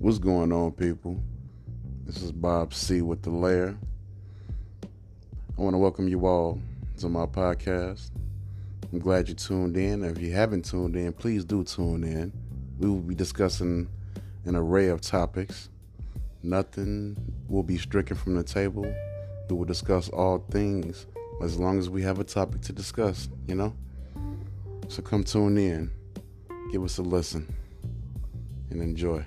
What's going on, people? This is Bob C with the Lair. I want to welcome you all to my podcast. I'm glad you tuned in. If you haven't tuned in, please do tune in. We will be discussing an array of topics. Nothing will be stricken from the table. We will discuss all things as long as we have a topic to discuss, you know? So come tune in, give us a listen, and enjoy.